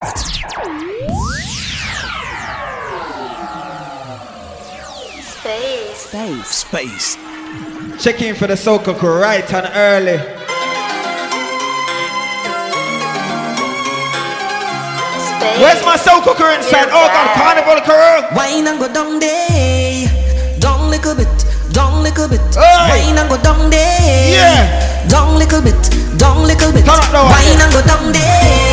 Space. Space. Space. Check in for the soca crew right and early. Space. Where's my soca crew inside? Oh God, carnival crew. Wine and go down there. Down little bit. Down little bit. Hey. Wine and go down there. Yeah. Down little bit. Down little bit. Turn up the wine. Wine and go down there.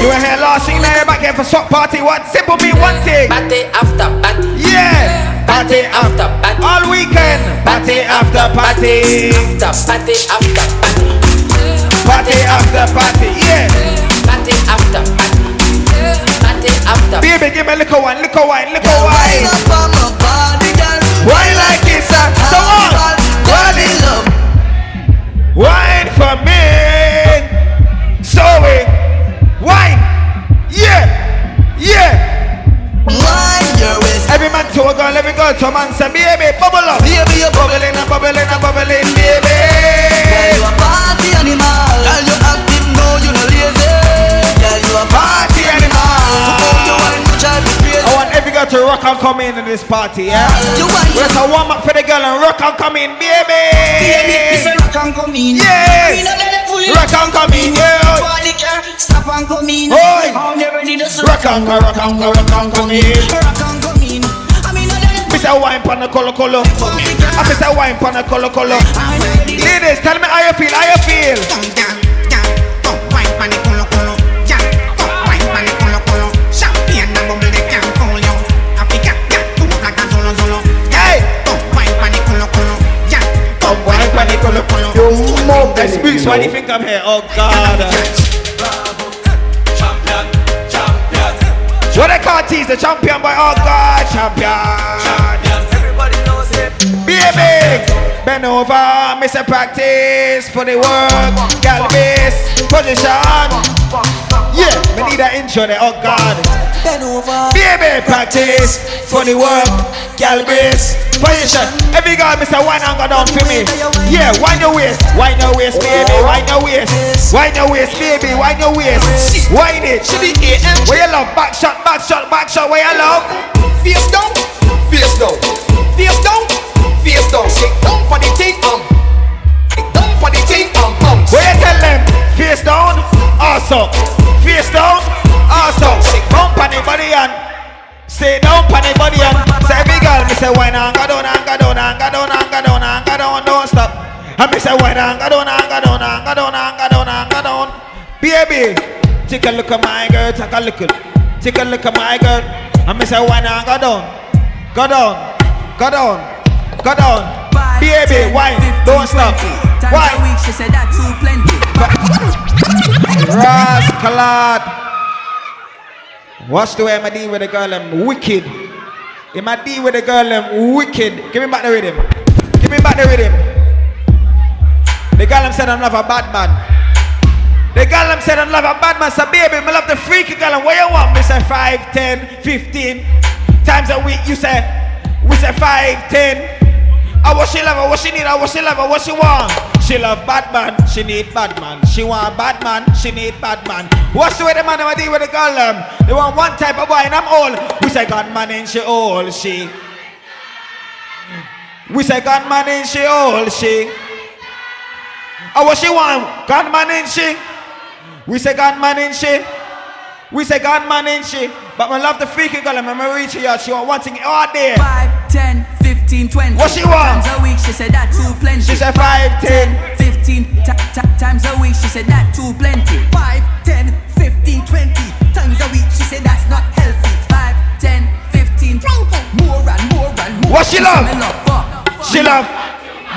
You bit. were here last thing, now you're back here for swap party. What? Simple me one thing. Party after party. Yeah. Party after party. all weekend. Party after party. After party after party. Party after party. Yeah. Party after party. Party after Baby, give me a little wine, little wine, little wine. Wine up on my body, girl. Wine like it's a uh, so on. Body love. Wine for me. Every man to a girl, every girl to a man say, baby, bubble up. Baby, you bubble. Bubbling and bubbling and bubbling, Girl, baby. you a party animal. Girl, you acting now, you no lazy. Girl, you a Party animal. You want to try to crazy. I want every girl to rock and come in in this party, yeah? You want Just a warm up for the girl and rock and come in, Baby, this baby. a rock and come in. Yes. We know that they Rock and come in, well. Body care, stop and come in. Oi. I'm never need a Rock and go, rock and go, rock and come in. Rock and come in. I a wine pan color. I a wine pan color. Ladies, tell me how you feel, how you feel. Speaks. Why do you think I'm here? Oh God. What they call tease the champion boy? Oh God, champion. Baby, bend over, miss a practice for the work. Gal base, position. Yeah, me need that intro there. Oh God. Bend over. Baby, practice for the work. Gal base, position. Every girl, miss a wine and go down for me. Yeah, wind your waist, wind your waist, baby, wind your waist, wind your waist, baby, wind your waist. Wind it. Where you love? Back shot, back shot, back shot. Where you love? Face down, face down, awesome. Face down, awesome. Bump on the body and say down on the body and say big girl. Me say wine and go down and go down and go down and go down and go down. Don't stop. And me say wine and go down and go down and go down and go down and go down. Baby, take a look at my girl. Take a look at, take a look at my girl. And me say wine and go down, go down, go down, go down. Baby, wine, don't stop. Why? She said that too plenty. Rascalad. What's the way I deal with the girl, I'm wicked. If I deal with the girl, I'm wicked. Give me back the rhythm. Give me back the rhythm. The girl I'm said I'm love a bad man. The girl I'm said I love a bad man. So baby, I love the freaky girl. And what you want? Me say 5, 10, 15 times a week. You say, we say 5, 10. I what she love, I what she need, I what she love, I what she want. She love bad man, she need bad man. She want bad man, she need bad man. What's the way the man I deal with the girl um? They want one type of boy and I'm old. We say God man and she old, she. We say God man and she old, she. I what she want? God man and she. We say God man and she. We say God man and she. But I love the freaky girl I'm reach her, she want one thing all day. 5, 10, 15, 20. What she want? Times a week, she said that too plenty. She said 5, 10. 15 ta- ta- times a week, she said that too plenty. 5, 10, 15, 20 times a week, she said that's not healthy. 5, 10, 15, 20. More and more and more. What she love? said love fuck. She love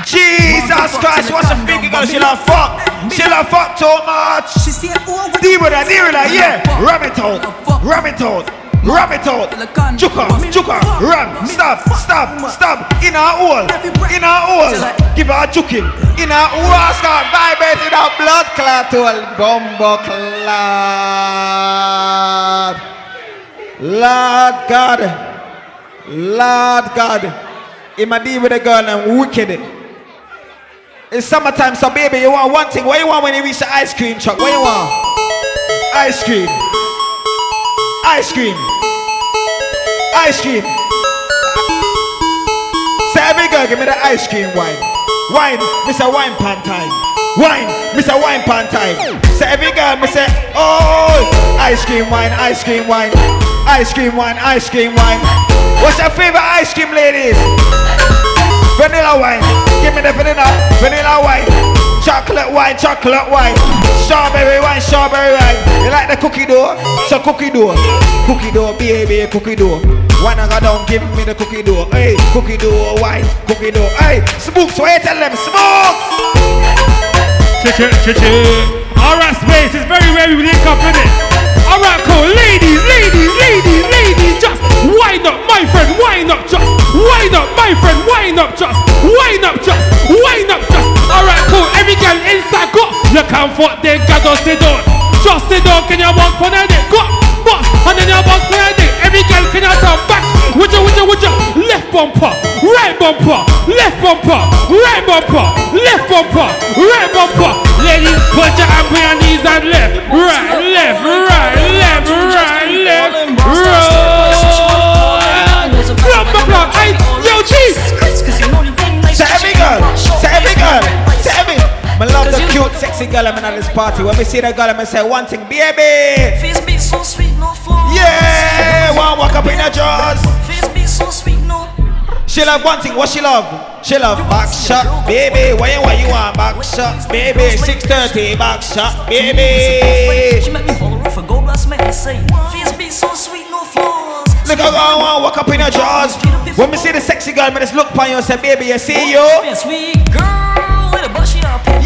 Jesus Christ, what's a freaky girl? She love fuck. She love fuck too much. She said, oh, Deal with her, deal with her, yeah. Ram it out, ram it out, ram it out. Chuka, chuka, run, stop, stop, stop. In our hole, in our hole. Give her a chukin. In her hole, start vibrating in her blood clot hole. Bumbo clot. Lord God, Lord God. In my deal with a girl, I'm wicked. It's summertime, so baby, you want one thing. What you want when you reach the ice cream truck? What you want? Ice cream. Ice cream. Ice cream. Say every girl, give me the ice cream wine. Wine, Mr. Wine Pan time. Wine, Mr. Wine Pan time. Say every girl, me say, oh, ice cream wine, ice cream wine, ice cream wine, ice cream wine. What's your favorite ice cream, ladies? Vanilla wine. Give me the vanilla, vanilla wine. Chocolate wine, chocolate wine. Strawberry wine, strawberry wine. You like the cookie dough? So cookie dough. Cookie dough, baby, cookie dough. Why not go down, give me the cookie dough. Hey, cookie dough, wine, cookie dough. Hey, Smokes, what you tell them? Smokes! Ch-ch, ch-ch. Alright, space, it's very rare we link up in it. Alright, cool. Ladies, ladies, ladies, ladies, just wind up, my friend, wind up, just wind up, my friend, wind up, just wind up, just wind up, just. Alright, cool. Every girl inside, go. You can't fuck, they gotta sit down. Just sit down, can you walk on that? Go, boss, and then you bounce on that. Every girl can you turn back? Would you, would you, would you? Left bumper, right bumper, left bumper, right bumper, left bumper, right bumper. Ladies, put your hand on your knees and left, right, left, right, left, right, left, roll. Rumba block, hey, yo, cheese. Say every girl, say every girl, say every. I love the cute, sexy girl I'm in at this party. When we see the girl, I'm say one thing, baby. Face be so sweet, no flaws. Yeah, one walk up in her jaws. Face be so sweet, no. She love one thing, what she love? She love back shot, baby. What you want? You want back shot, baby. 630 back shot, She baby. make me follow her for gold, make me say. Face be so sweet, no flaws. Look at her one walk up in her jaws. When we see the sexy girl, me just look upon you and say, baby, oh, you see you? Sweet girl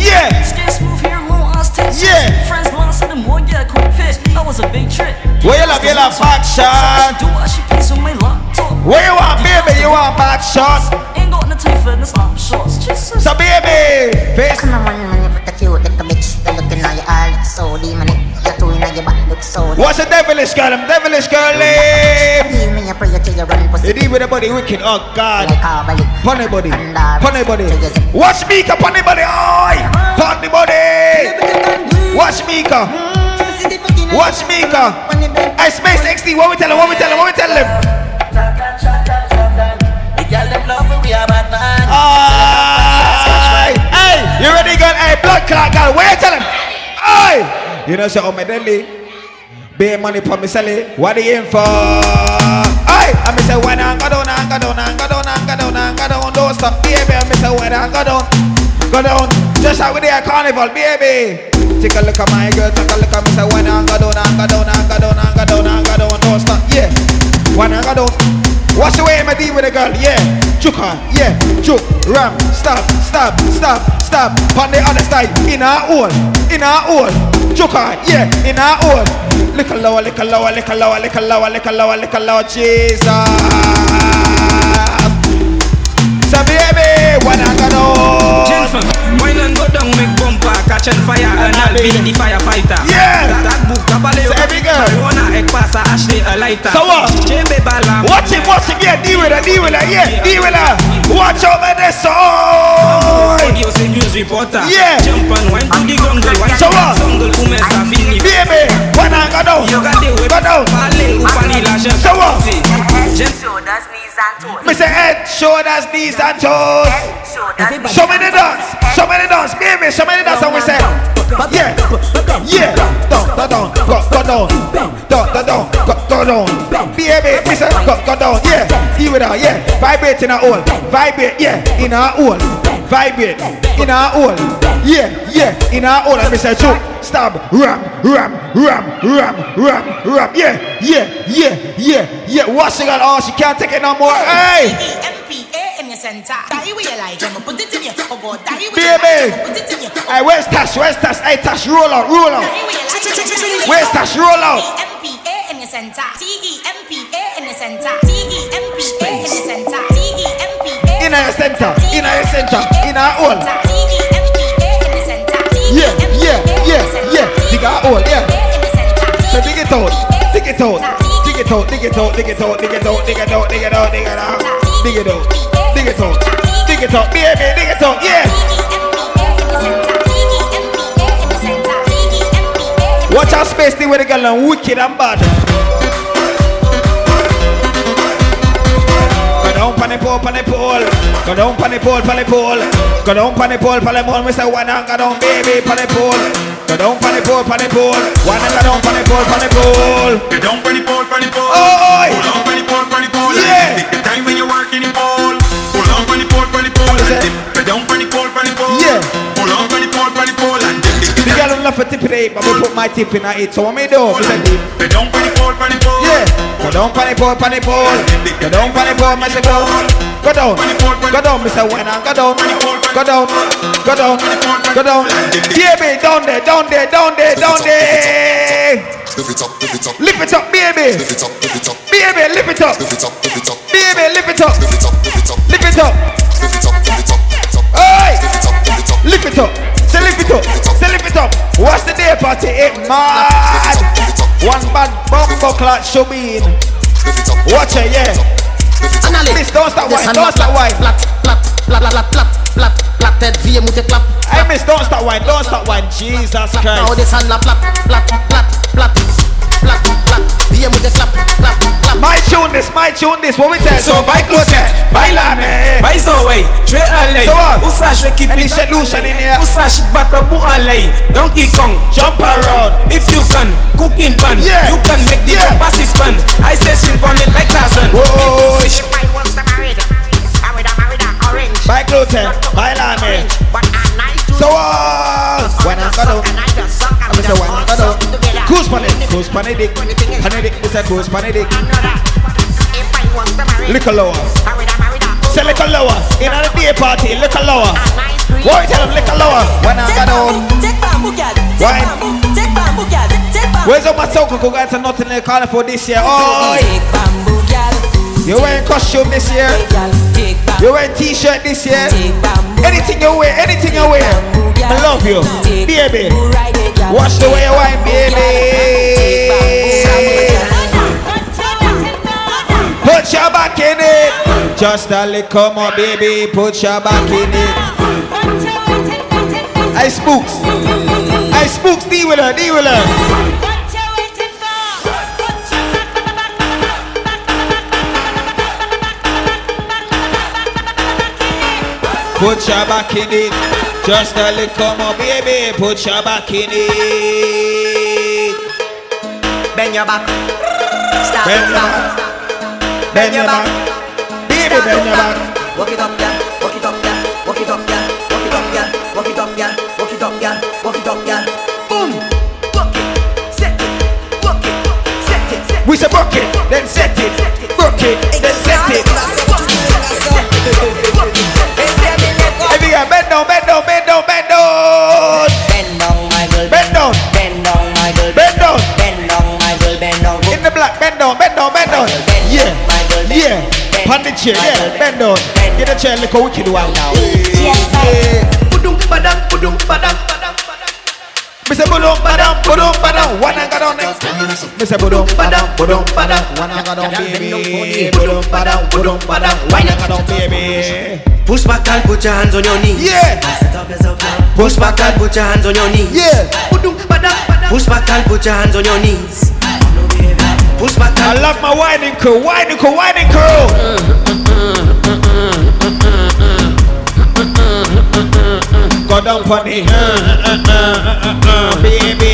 Yeah. Skin smooth hair, long ass tits. Yeah. Friends long said the more get a quick fit. That was a big trick. What you love? You love back shot. Do what she please on my laptop. What you want, baby? You want back shot? Ain't got no time for the slap shots. Jesus. So, baby, face. Come on, man, you put a cute little bitch. The look in your eye look so demonic. Two in your back look so What's a devilish girl? I'm devilish girl, live. Feel me, I pray you till you run You deal with the body wicked, oh God. Like. Funny body, uh, funny body. you say, Watch Mika, funny body, oi! Funny body! Watch Mika, watch Mika. I Space XD, what we tell him, what we tell him, what we tell him? Aye, hey, you ready, girl? Hey, blood clot, girl, what you tell him? Aye! You know, say, oh, my deadly. Pay money for me, sell it. What are you in for? Aye! I me say, when I go down, I go down, I go down, I go down, I go down, don't stop, baby. I me say, when I go down, go down. Just like we there, carnival, baby. Take a look at my girl, take a look at me, say, when I go down, I go down, I go down, I go down, I go down, don't stop, yeah. When I go down. What's the way I'ma deal with a girl? Yeah, choke her, yeah, choke, ram, stop, stop, stop, stop. On the other side, in her hole, in her hole, Joker, yeah, in our own. Lick a lower, lick a lower, lick a lower, lick a lower, lick a lower, lick a lower, Jesus. So baby, when I go down, Jensen, wine and go down, make bumper, catch on fire, and I'll be the firefighter. Yeah. That book, kabale, So every girl. Marijuana, egg passa, ashley, a lighter. So what? Chebe bala. watch it, watch it, yeah, deal with her, deal with her, yeah, deal with her. Watch out, man, this song. Audio say news reporter. Yeah. Jump and wine to the jungle. Wine So what? jungle, umesa fini. Baby, when I go down, You got the whip. go down. Ballet, upani la jeune. So what? Jen- Me say head, shoulders, knees and toes. Show me the dance, show me the dance, baby, show me the dance, and we say, yeah, yeah, down, down, down, go, go down, down, down, down, go, go down, baby, me say, go, go down, yeah, deal with her, yeah, vibrate in her hole, vibrate, yeah, in her hole, vibrate, in our hole, yeah, yeah, in her hole, and me say, choke, stab, ram, ram, ram, ram, ram, ram, yeah, yeah, yeah, yeah, yeah, watch the girl, oh, she can't take it no more, hey. In your center. Die where you like, I'ma put it in you. Oh God, die where you like, I'ma put it in you. Hey, where's Tash? Where's Tash? Hey, Tash, roll out, roll out. Where's Tash? Roll out. T-E-M-P-A in your center. T-E-M-P-A in your center. T-E-M-P-A in your center. T-E-M-P-A in our center, in our center, in our own. Yeah, yeah, yeah, yeah. Dig our own, yeah. So dig it out, dig it out, dig it out, dig it out, dig it out, dig it out, dig it out, dig it out, dig it out, dig it out, dig it out, dig it out, baby, dig it out, yeah. Watch our space, they with the girl and wicked and bad. Down pan the pole, pan the pole. Go down pan the pole, pan the pole. Go down pan the pole, pan the pole. Me say one and go down, baby, pan the pole. Go down pan the pole, pan the pole. One and go down pan the pole, pan the pole. Get down for the pole, for the pole. Oh, oi. Pull on for the pole, for the pole. Yeah. Take the time when you work in the pole. Pull on for the pole, for the pole. Love for tip in it, but me put my tip in it. So what me do? Me say. Get down for the pole, for the pole. Yeah. Go down pan the pole, pan the pole. Go down pan the pole, me say go. Go down. Go down, me say when go down. Go down. Go down. Go down. Baby, down there, down there, down there, down there. Lift it up, lift it up, Lift it up, baby. lift it up, lift it up, Baby, lift it up. lift it up, lift it up, Baby, lift it up. lift it up, lift it up, Lift it up. lift it up, lift it up, lift it up, Hey. Lift it up, lift it up, Lift it up. Say lift it up. Say lift it up. What's the day party? It mad. One bad bumbo clock show me in. Watch it, yeah. Miss, don't stop wine. Don't stop wine. Plat, plat, plat, plat, plat, plat, platted vie mou te klap. Hey, miss, don't stop wine. Don't stop wine. Jesus Now Christ. this and la plat, plat, plat, plat, slap, slap. DM with the slap, slap, slap. My tune this, my tune this. What we tell? So buy clothes, eh? buy lame, eh? buy so way, trade alley. So what? Who slash we keep it loose and in here? Who slash it back up, who alley? Donkey Kong, jump around. If you can, cook in pan. Yeah. You can make the yeah. passive pan. I say simple it like thousand. Whoa. If I was married, I would have married an orange. Buy clothes, eh? buy lame. goes pan dick. Pan a goes pan. Little lower. Say little lower. In a day party, little lower. Why tell them little lower? When I got home. Why? Where's all my soul? Go guys are nothing in the corner for this year. Oh, you wearing costume this year. You wearing t-shirt this year. Anything you wear, anything you wear. I love you, baby. Watch the way you bamboo, baby. Put your back in it. Just a little more, baby. Put your back in it. I spooks. I spooks. Deal with her. Deal with her. Put your back in it. Just a little more, baby. Put your back in it. Bend your back. Start Bend your back. back. Bend your back. Baby, bend your back. Walk it up, girl. Walk it up, girl. Walk it up, girl. Walk it up, girl. Walk it up, girl. Walk it up, girl. Walk it up, girl. Boom. Walk it. Set it. Walk it. Set it. Set it. We say broke it, then set it. Broke it, then set it. Every guy bend down, bend down, bend Pan the chair, yeah, bend down. Get a chair, look how wicked one. Yeah. Budum badang, budum badang, badang. Me say budum badam, budum badam. One and go down next. Me say budum badam, budum badam. One and go down, baby. Budum badam, budum badam. One and go down, baby. Push back and put your hands on your knees. Yeah, Push back and put your hands on your knees. yeah. Push back and put your hands on your knees. Push back I love my whining crew, whining crew, whining crew. Go down for the baby.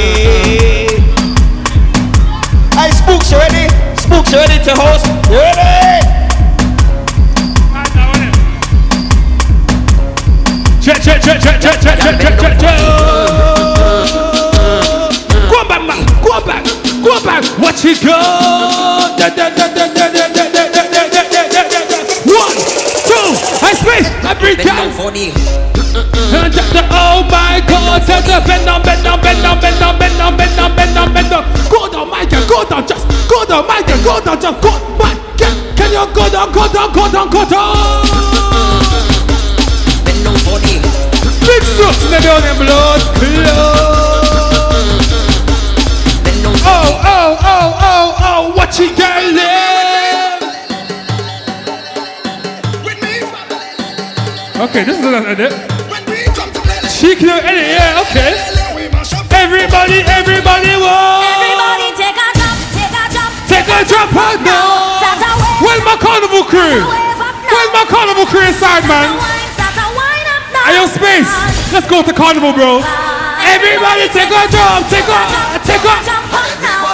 Hey, Spooks, you ready? Spooks, you ready to host? You ready? Check, check, check, check, check, check, check, check, check, check. Da, da, da, da. One, two, I space, I break bend down down. for the. And da, da, Oh my God, da, da, bend down, bend down, bend down, bend down, bend down, bend down, bend down, bend down. Go down, Michael, go down, just go down, Michael, go down, just go. Man, can, can you go down, go down, go down, go down? Okay, this is another edit. She can edit, yeah, okay. Everybody, Everybody whoa. Everybody take a drop, take a drop, Take a drop out now. Start a wave, Where's my carnival crew? wave up now. Where's my carnival crew inside, man? Start a wind up now. Ayo, space. Let's go to carnival, bro. Everybody take a drop, take a, take a.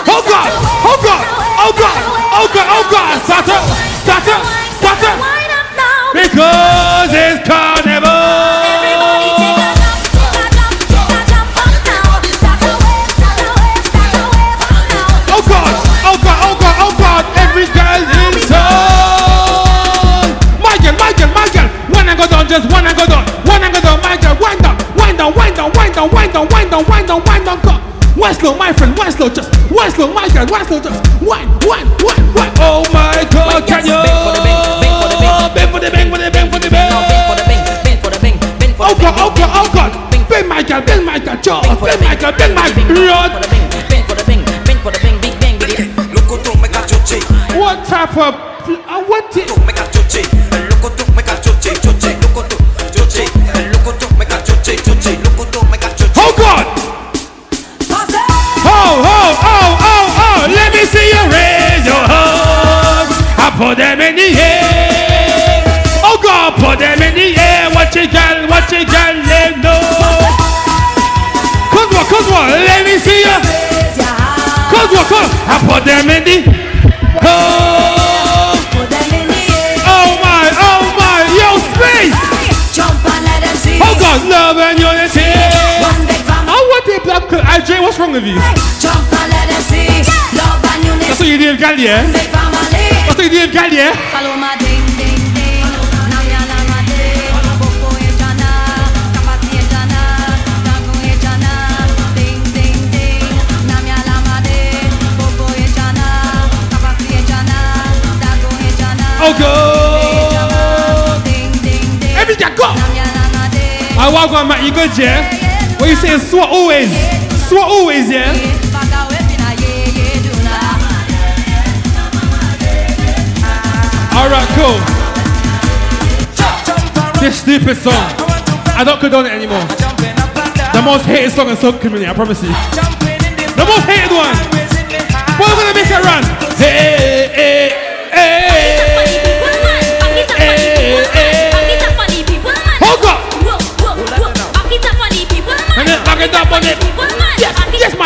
Oh God, oh God, oh God, oh God, oh God. Start up, start up, start up. Because it's carnival. Oh God, oh God, oh God, oh God. Every girl. One and go down, just one and go down. One and go down. Wind down, wind down, wind down, wind down, wind down, wind down, wind down, wind down. Go. One slow, my friend. One slow, just my girl. One slow, just one, one, a like a blood. For the for the big bang, a chuchi. What type of, what it? Took me a chuchi. Look. Look. Look. Look. Oh God! Oh, oh, oh, oh, oh, let me see you raise your hands. I put them in the air. Oh God, put them in the air. Watch it, girl, watch it, girl. What? Let me see you. Cause what, cause I put them in the. Oh, oh my, oh my, yo, space. Jump and let them see. Oh God, love and unity. I want a black. Aj, what's wrong with you? Jump and let them see. Love and unity. That's what you did, gal, yeah? That's what you did, gal, yeah? Follow my I walk on you good, yeah? What you saying? Swat always. Swat always, yeah? We. Alright, cool. This stupid song. I don't condone it anymore. The most hated song in soul community, I promise you. The most hated one. But we're gonna make it run. Hey,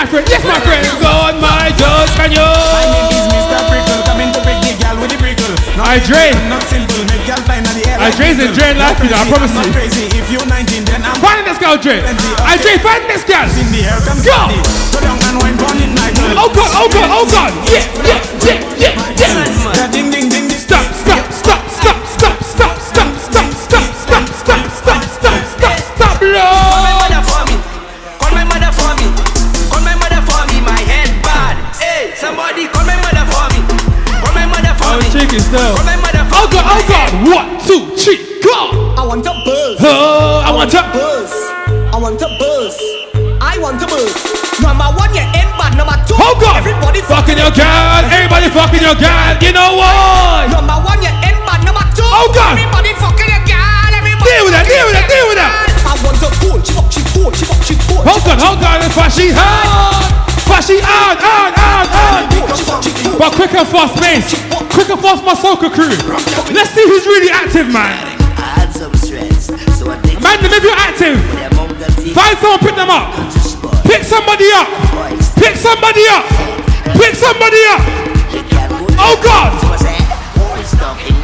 my friend. Yes, my friend. God, my judge, can you? My name is Mr. Prickle, coming to break the gal with the prickle. Not I Dre. Not simple, make gal fine at the air. I like Dre's in prickle. Dre life, I promise you. not crazy. If you're 19, then I'm Find this girl, Dre. I Dre, find this girl. in the air. Come Go. Sandy. Go down and wine on it, Michael. Oh God, oh God, oh God. Yeah, yeah, yeah, yeah, yeah. Ding ding everybody Fucking your girl. Everybody fucking your girl. You know what? Number one, you're in bad. Number two, Oh, God. everybody fucking your girl. Everybody Deal with that, deal with that, deal with that. I want to cool. She fuck, she cool. She fuck, she cool. Hold on, hold on. Fashy hard. Fashy hard, hard, hard, hard. She fuck. But quick and fast, pace. Quick and fast, my soca crew. Let's see who's really active, man. I had some stress, so I think Man, if you're active, among the team find someone, pick them up. Pick somebody up. Pick somebody up. Pick somebody up. You can't go Oh God. was that boys talking.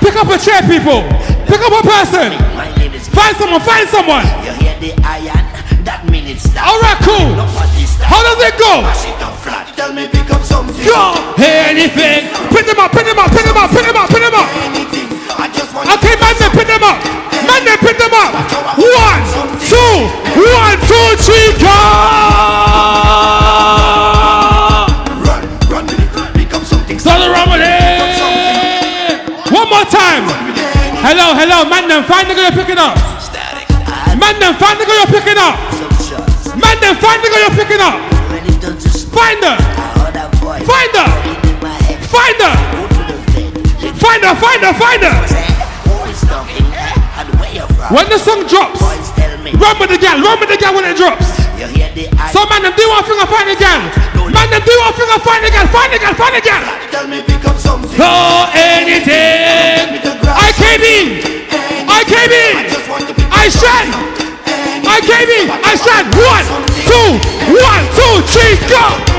Pick up a chair, people. Pick up a person. My name is Find someone, find someone. You hear the iron? That mean it's. All right, cool. No party stop. How does it go? Mash it up flat. Tell me pick up something. Go. Anything. Pick them up, pick them up, pick them up, pick them up, pick them up. Anything. I just want Okay, man, then pick them up. Man, then pick them up. One, two, one, two, three, go. Hello, man, them find the girl you're picking up. Static. Man, them find the girl you're picking up. Man, them find the girl you're picking up. Ready to just Find her. all that voice. Find her. in my head. Find her. Go to the bed. Find her, find her, find her. Boys talking. And where you from? When the song drops, Boys tell me. run with the gal, run with the gal when it drops. You hear the eye. So man, them do one thing, I find a girl. Man, them do one thing, I find a girl. Find a girl, find a girl. Tell me pick up something. For anything. I came in. I came in. I said. I came in. I said one, two, one, two, three, go.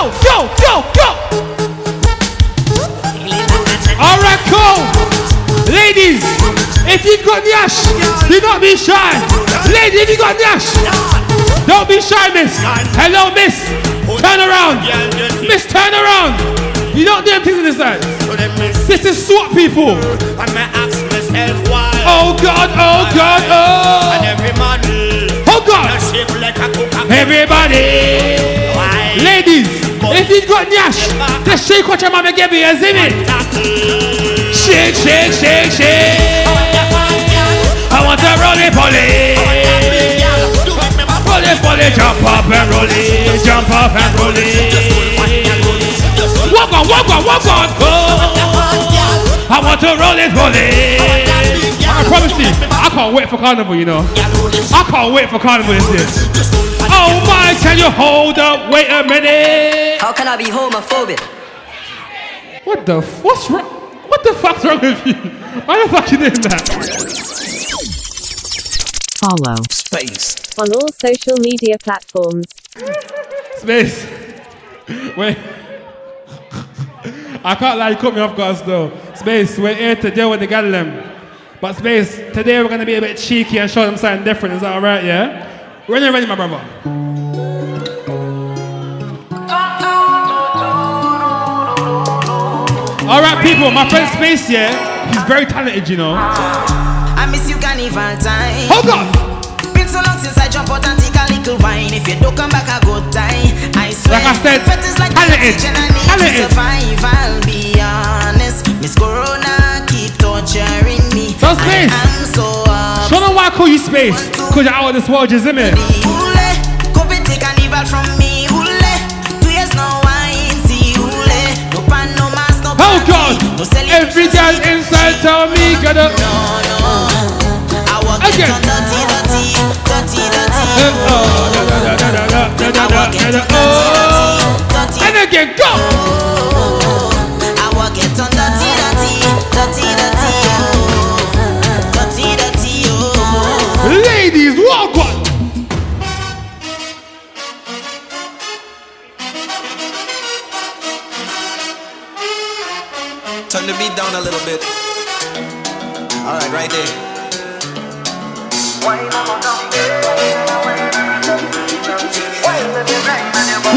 Go, go, go, go, go? All right, cool. Ladies, if you've got Nash, do not be shy. Ladies, if you got Nash, don't be shy, miss. Hello, miss. Turn around. Miss, turn around. You don't do them things on this side. This is SWAT people. Oh God, oh God, oh. Oh God. Everybody. Ladies, if you got Nash, just shake what your mama gave you, you see me? Shake, shake, shake, shake. I want to roll it, pull it. Pull it, pull it, jump up and roll it. Jump up and roll it. Walk on, walk on, walk on. Oh. I want to roll it, roll it. I promise you, I can't wait for carnival, you know. I can't wait for carnival this year. Oh my, can you hold up? Wait a minute. How can I be homophobic? What the? F- what's wrong? What the fuck's wrong with you? Why the fuck you doing that? Follow. Space. On all social media platforms. Space. Wait. I can't lie, you caught me off guard though. Space, we're here to deal with the Gallem. But Space, today we're gonna be a bit cheeky and show them something different. Is that alright, yeah? When you ready, my brother? Alright, people, my friend Space here, he's very talented, you know. I miss you carnival time. Hold on. Been so long since I jump out and take a little wine. If you don't come back, I go die. I swear. Like I said, like talented, oxygen I need talented. survive. I'll be honest. Miss Corona keep torturing me. So Space, I am so up. show them why I call you Space. Because you're out of this world, you see me? Oh God, every girl inside tell me gotta. Again. And again, go. I walk it on dirty, dirty, dirty. The beat down a little bit. Alright, right there.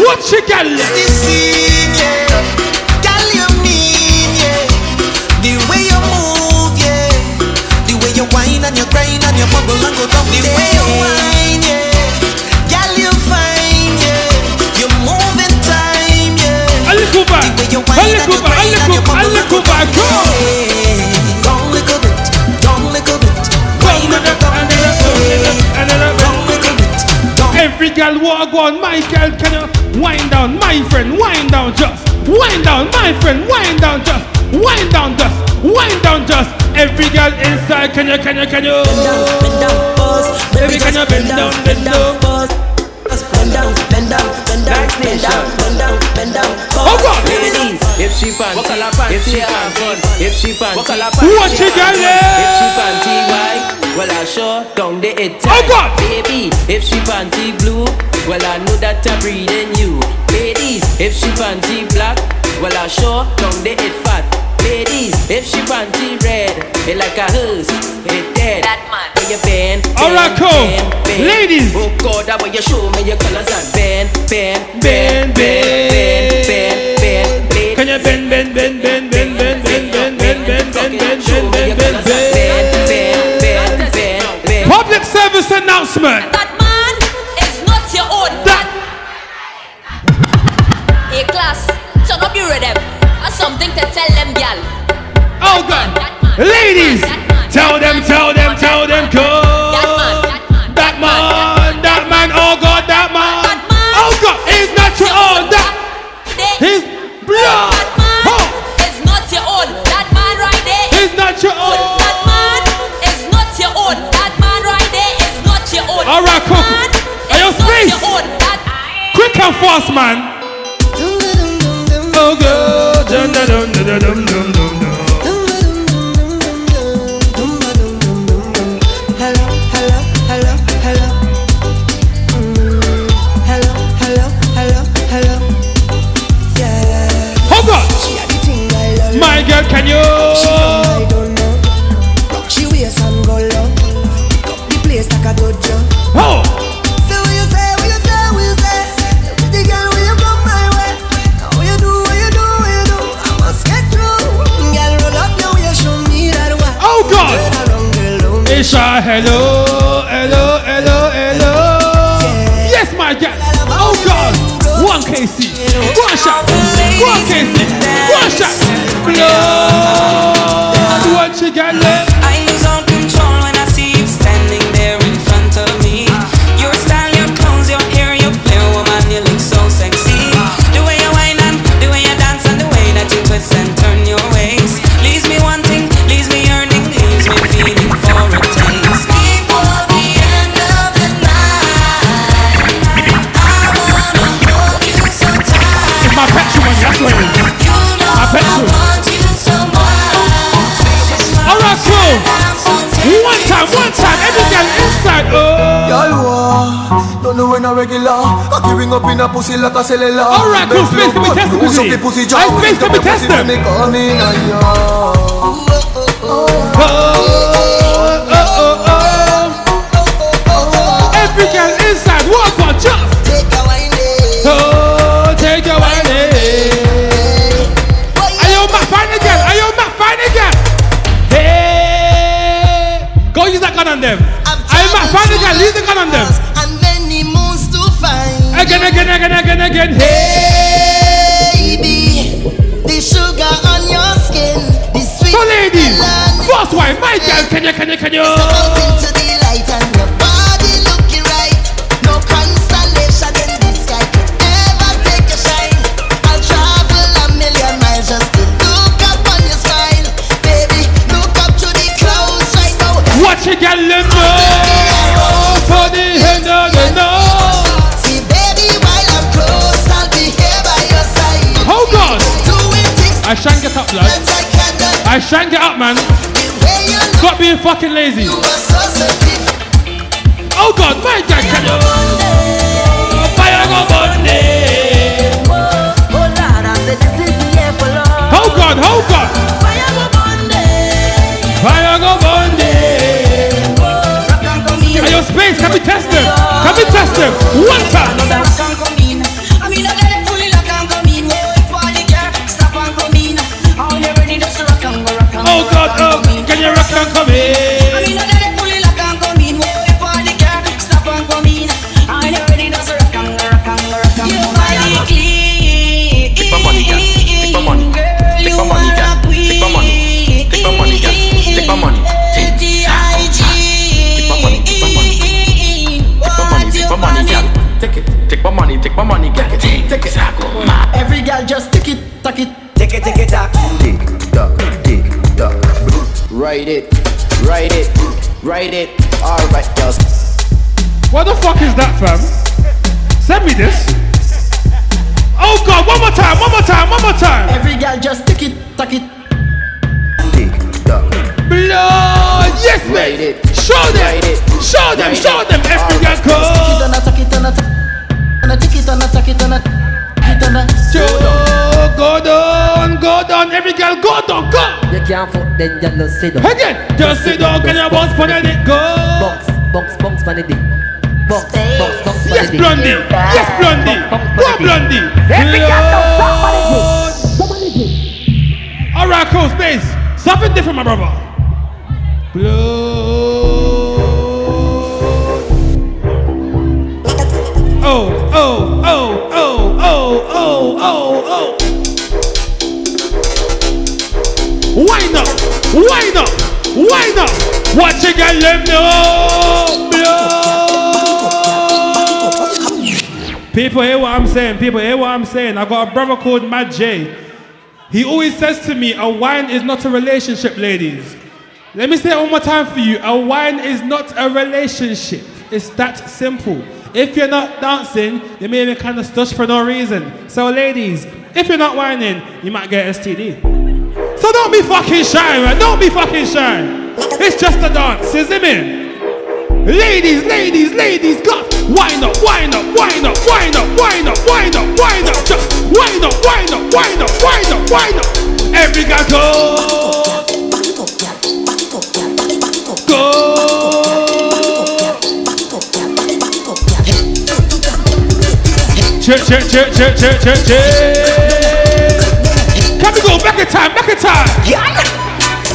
What you got left? The scene, yeah. Girl, you mean, yeah. The way you move, yeah. The way you whine and you grind and you bubble and go down. The way you whine, Down down. Every girl walk on, my girl, can you wind down, my friend, wind down just, wind down, my friend, wind down just, wind down just, wind down just. Every girl inside, can you, can you, can you? Bend down, pause. Baby, can you bend down, bend down? pause. Bend down, bend down, bend down, bend down, bend down, bend down. Oh God! Ladies, if she panty, if she panty, if she panty, What you got If she panty white, well I sure down the it Oh God! Baby, if she panty blue, well I know that I'm breeding you. Ladies, if she panty black, well I sure down the it fat. Ladies, if she panty red, it like a hearse, it dead. That man, where you bend, bend, Alright, cool. bend, bend. Ladies. Oh God, that way you show me your colors and bend, bend, Bend, bend, bend, bend, bend, Public service announcement. That man is not your own. That A class, turn up your rhythm. That's something to tell them, gal. Oh God. Ladies, tell them, tell them, tell them, go. And fast, man. Oh God. Dun. Hello, hello, hello, hello. Hello, hello, hello, hello. Yeah. Hold on. She had the thing I love. My girl, can you? A hello, hello, hello, hello. Yes, my girl. Oh God. One KC. One shot. One KC. One shot. Blood. What you got left? Time, one time. Every girl inside. Oh. Y'all want Don't know when a regular Cocky ring up in a pussy like a cellular All right, cool. Space, can we test the Who's up pussy? the pussy Hey, Space, can we test them? Me come in can you, can you, can you? Out into the light and your body looking right. No constellation in the sky could ever take your shine. I'll travel a million miles just to look up your smile. Baby, look up to the clouds right now. Watch it, girl, let know. For the end of the night. See, baby, while I'm close, I'll be here by your side. Hold on. I shan't get up, blood. that I cannot. I shan't get up, man. Being fucking lazy. you are so seductive. Oh God, my girl, can you? Fire go Monday. Oh God, oh God. Fire go Monday. Are your space? Can we test them? Can we test them? One time. Oh God, oh, can you rock and come in? Take my money, girl. Take my money. Take my money, girl. Take my money. Take my money, girl. Take my money. Take Take my money. Take my money. Take my money. Take my money, girl. Take it. Take my money. Take my money, girl. Take Take it. Every girl just tick it, tuck it. Tick it, tick it, Write it, write it, write it. Alright, girls. What the fuck is that, fam? Send me this. Oh God, one more time, one more time, one more time. Every girl just tick it, tuck it. Tick tock Blood, yes, Write mate. it. Show them, Write it. show them, Write show it. them. Every girl Tick it go. on a tuck it on a tuck on a tick it on a tuck it on a tick it on a. Joe, go down, go down. Every girl go down, go. You can't fuck then you just sit down. Again, just sit down, can you bounce for the dick? Go. Bounce, bounce, bounce for the dick. Bounce, bounce, bounce for Yes, the dick. Blondie. Yes, Blondie. Go, Blondie. Lord. All right, cool, space. Something different, my brother. Blood. Up. Watch it, girl, let me. People hear what I'm saying. People hear what I'm saying. I got a brother called Mad J. He always says to me, a wine is not a relationship, ladies. Let me say it one more time for you. A wine is not a relationship. It's that simple. If you're not dancing, you may be kind of stush for no reason. So, ladies, if you're not whining, you might get STD. So don't be fucking shy, man. Don't be fucking shy. It's just a dance, see me? Ladies, ladies, ladies, got wind up, wind up, wind up, wind up, wind up, wind up, wind up, just wind up, wind up, wind up, wind up, wind up. Every guy go. Check, check, check, check, check, check, check. Can we go back in time, back in time?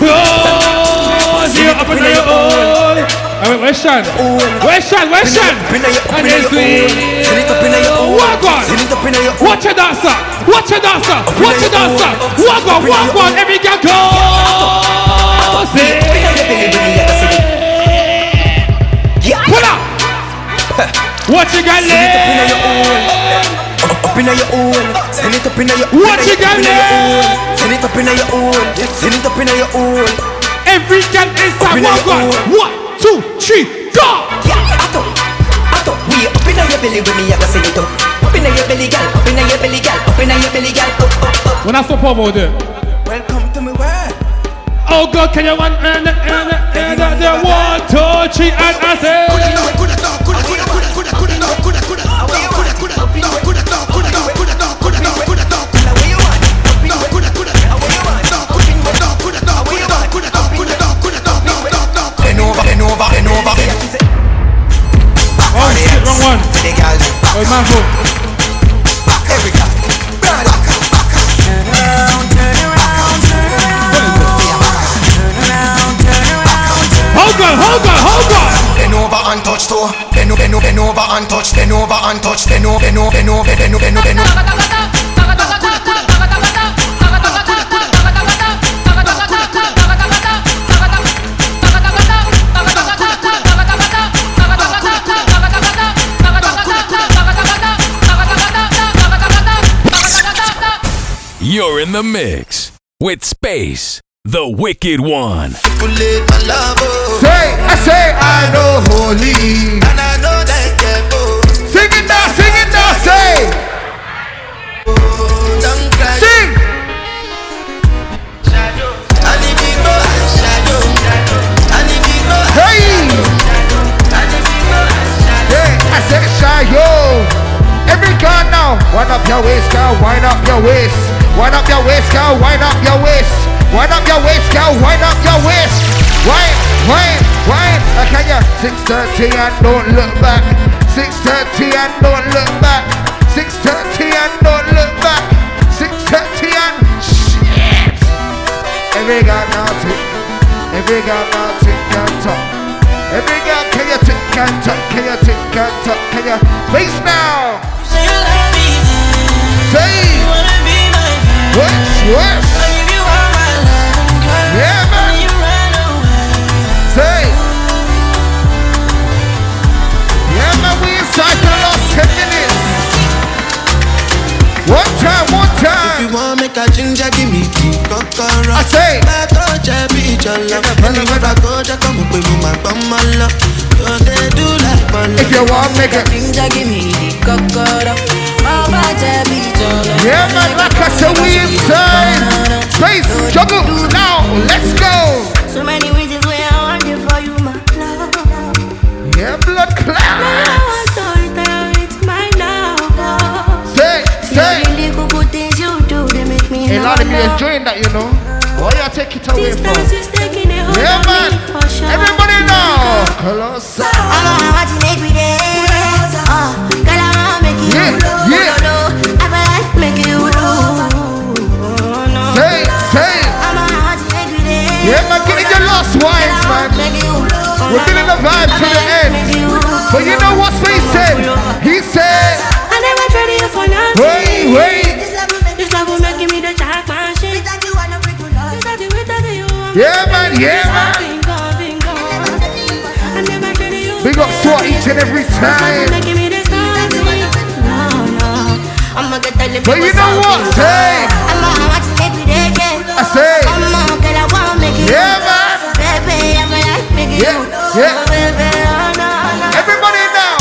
Oh, zero up in your own. All right, where's Sean? Where's Sean? Where's Sean? And then sweet. Walk on. Watch your dancer. Watch your dancer. Watch your dancer. Walk on, walk on. Every girl go. Pull up. Watch your girl Up inna your own, send it up inna your What you got there? Send it up inna your own, send it up inna your own. Every girl inside one one. One, two, three, go. Yeah, ato, ato, we up inna your belly when me send it up. Up inna your belly, gal, up inna your belly, gal, up inna your belly, gal, up, up, up. When I stop over there. Welcome to me world. Oh God, can you one and and and and the one, two, three, and I say. Shit, wrong one. For the gal, Oh man, go. Turn around, turn around, turn around. Hold on, hold on, hold on. Bend over and touch toe. Bend over, bend over, bend over and touch. Bend over and touch. Bend over, bend over, bend over, bend over, with Space, the Wicked One. Say, I say I know holy. And I know that devil. Sing it now, sing it now, say. Oh, sing. And if I shadow. And if you go, I Hey. and if you go, I shadow. Said shy. Every girl now, wind up your waist, girl, wind up your waist. Wind up your waist, girl, wind up your waist. Wind up your waist, girl, wind up your waist. Wind, wind, wind. Uh, can you? 630 and don't look back. 630 and don't look back. 630 and don't look back. 630 and shit. Every girl now tick. Every girl now tick and top. Every girl, can you tick and top? Can you tick and top? Can you face now? Say, Yeah, man. Say, yeah, man. We inside for the last ten minutes. One time, one time. If you want make a ginger, give me the kokoro. I say. My touch, I be your love. Anywhere I go, just come up with my bum, my love. So they do like my love. If you want make it, Ginger, give me the kokoro. Mama. Yeah, man. Like I said, we inside. Space, juggle now. Let's go. So many reasons why I want you for you, my love. Yeah, blood I want to reiterate my love. Say, say. The good things you do, they make me A lot of me enjoying that, you know. Why you take it away from? is taking a hold Yeah, man. me for sure. Everybody now. Colossal. I know want to make me dance. Uh, girl, I make you Yeah, yeah. Yeah, man, get in your lost wines, man. We're feeling the vibe to the end. But you know what he said? He said, I never tried you for nothing. Wait, wait. This love will make me the jack. Yeah, man, yeah, man. We got SWAT each and every time. But you know what? Hey! Yeah, man. Yeah, yeah. Everybody now.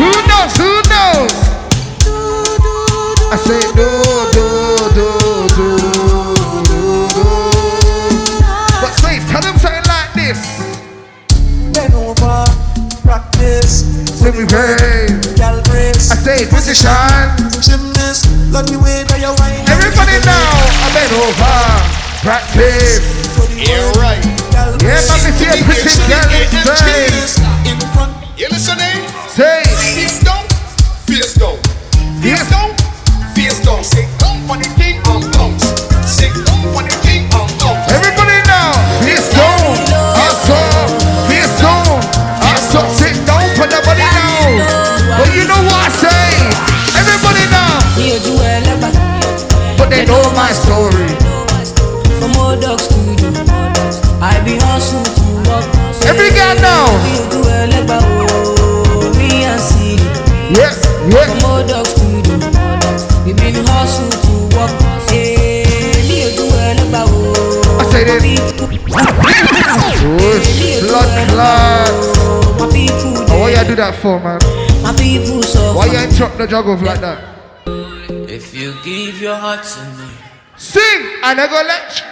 Who knows? Who knows? I say do, do, do, do, do, do. But Space, tell them something like this. Bend over, practice. Sing me pain. Position. Gymnast, love me way that you wine. Everybody now, I bend over. Practice. Yeah, right. Yeah, see a pretty girl inside. In front. You listening? Say, that for, man? my people so Why you interrupt the juggle like that? If you give your heart to me, Sing, and I go let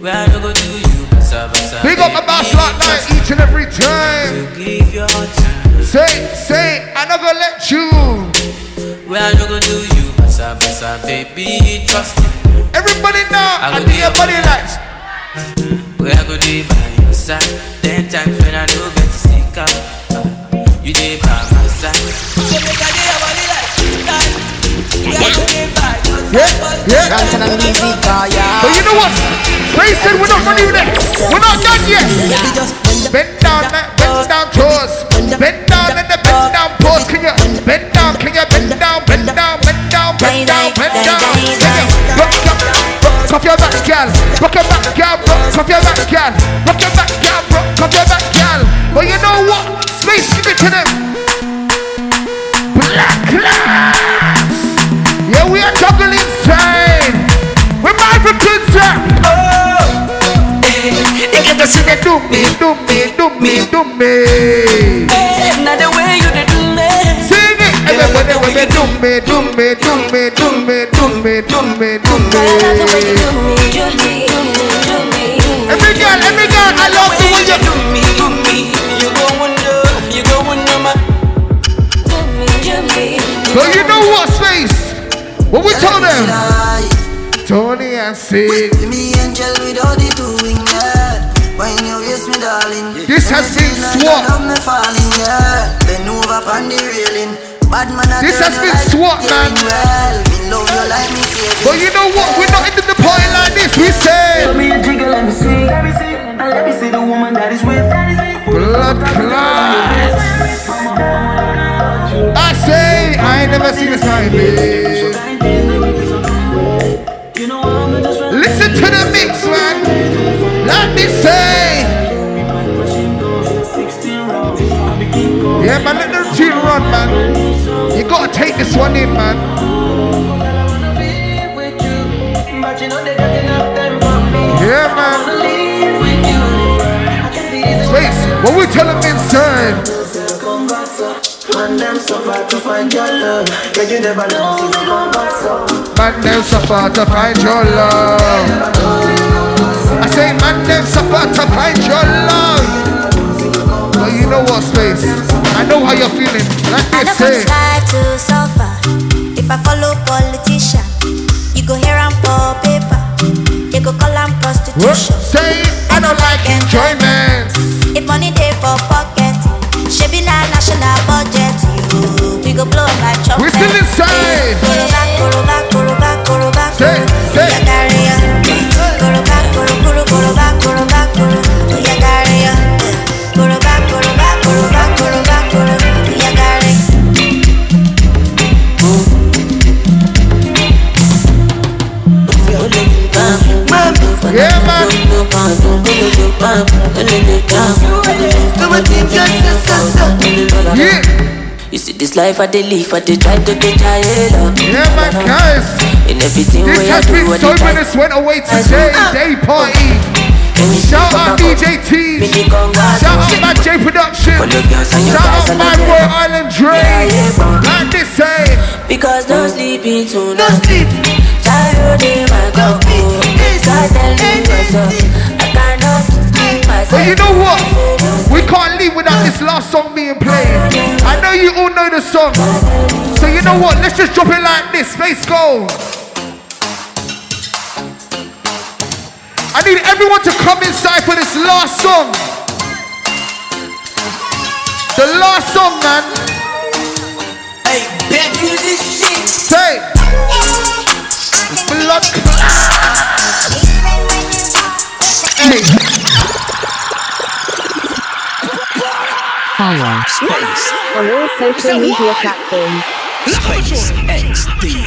where I no go do you, basa basa. Big up my boss like night each and every time. Give your heart to me, Say, say, I not gonna let you. where I no go do you, basa basa, baby, trust me. Everybody now, I I go your body lights. Where I go dey by your side. Ten times when I no get to stick out, But you know what? Ray said we're not it. We're not done yet. Bend down. Bend down toes. Bend down and the bend down pose. Can you bend down? Can you bend down? Bend down, bend down, bend down, bend down. Rock your back, gal. Rock your back, gal. Rock your back, gal. Rock your back, gal. Rock your back, gal. But you know what? Space, give it to them. They get to see the do me, do me, do me, do me. Now the way you dey do me. Sing it. Everybody when they do me, do me, do me, do me, do me, do me, do me. Every girl, every girl, I love the way you do me, do me. You go wonder, you go wonder my. Do me, do me. So you know what space? What we told them? Tony and Sid. Me angel without the railing. Bad man, I This has been like swap, you man. doing Well, me love you like me saving. But you know what? We're not into the party like this. We say Show me a jiggle, let me see. Let me see. And let me see the woman that is with. blood clot. I say I ain't never seen this kind, babe. Yeah, man, let the tune run, man. You gotta take this one in, man. Yeah, man. Space, what we tell them inside? Man, them suffer to find your love. Yeah, you never know. Man, them suffer to find your love. I say, man, them suffer to find your love. But you know what, Space? I know how you're feeling. Like I don't say. try to suffer. If I follow politician, you go hear am for paper. They go call What? prostitution. Say, I don't like enjoyment. If money dey for pocket, shebi na national budget. You, we go blow like trumpet. We still inside. Say, say. Yeah, carry on. Koroba, You see this life I dey live, I dey try to get higher. Yeah, man, guys. In everything This has been so minutes went away today. Day party. Shout out DJ T. Shout out my J Production. Shout out my Royal Island Dre. Like this say. Because no sleeping tonight. No sleep. Child in my couple. Oh. I tell me myself, I cannot keep myself. But you know what? We can't leave without this last song being played. I know you all know the song. So you know what? Let's just drop it like this. Space go. I need everyone to come inside for this last song. The last song, man. Hey, bet you this shit. Say. Blood Follow. Space. On all social media platforms. Space XD.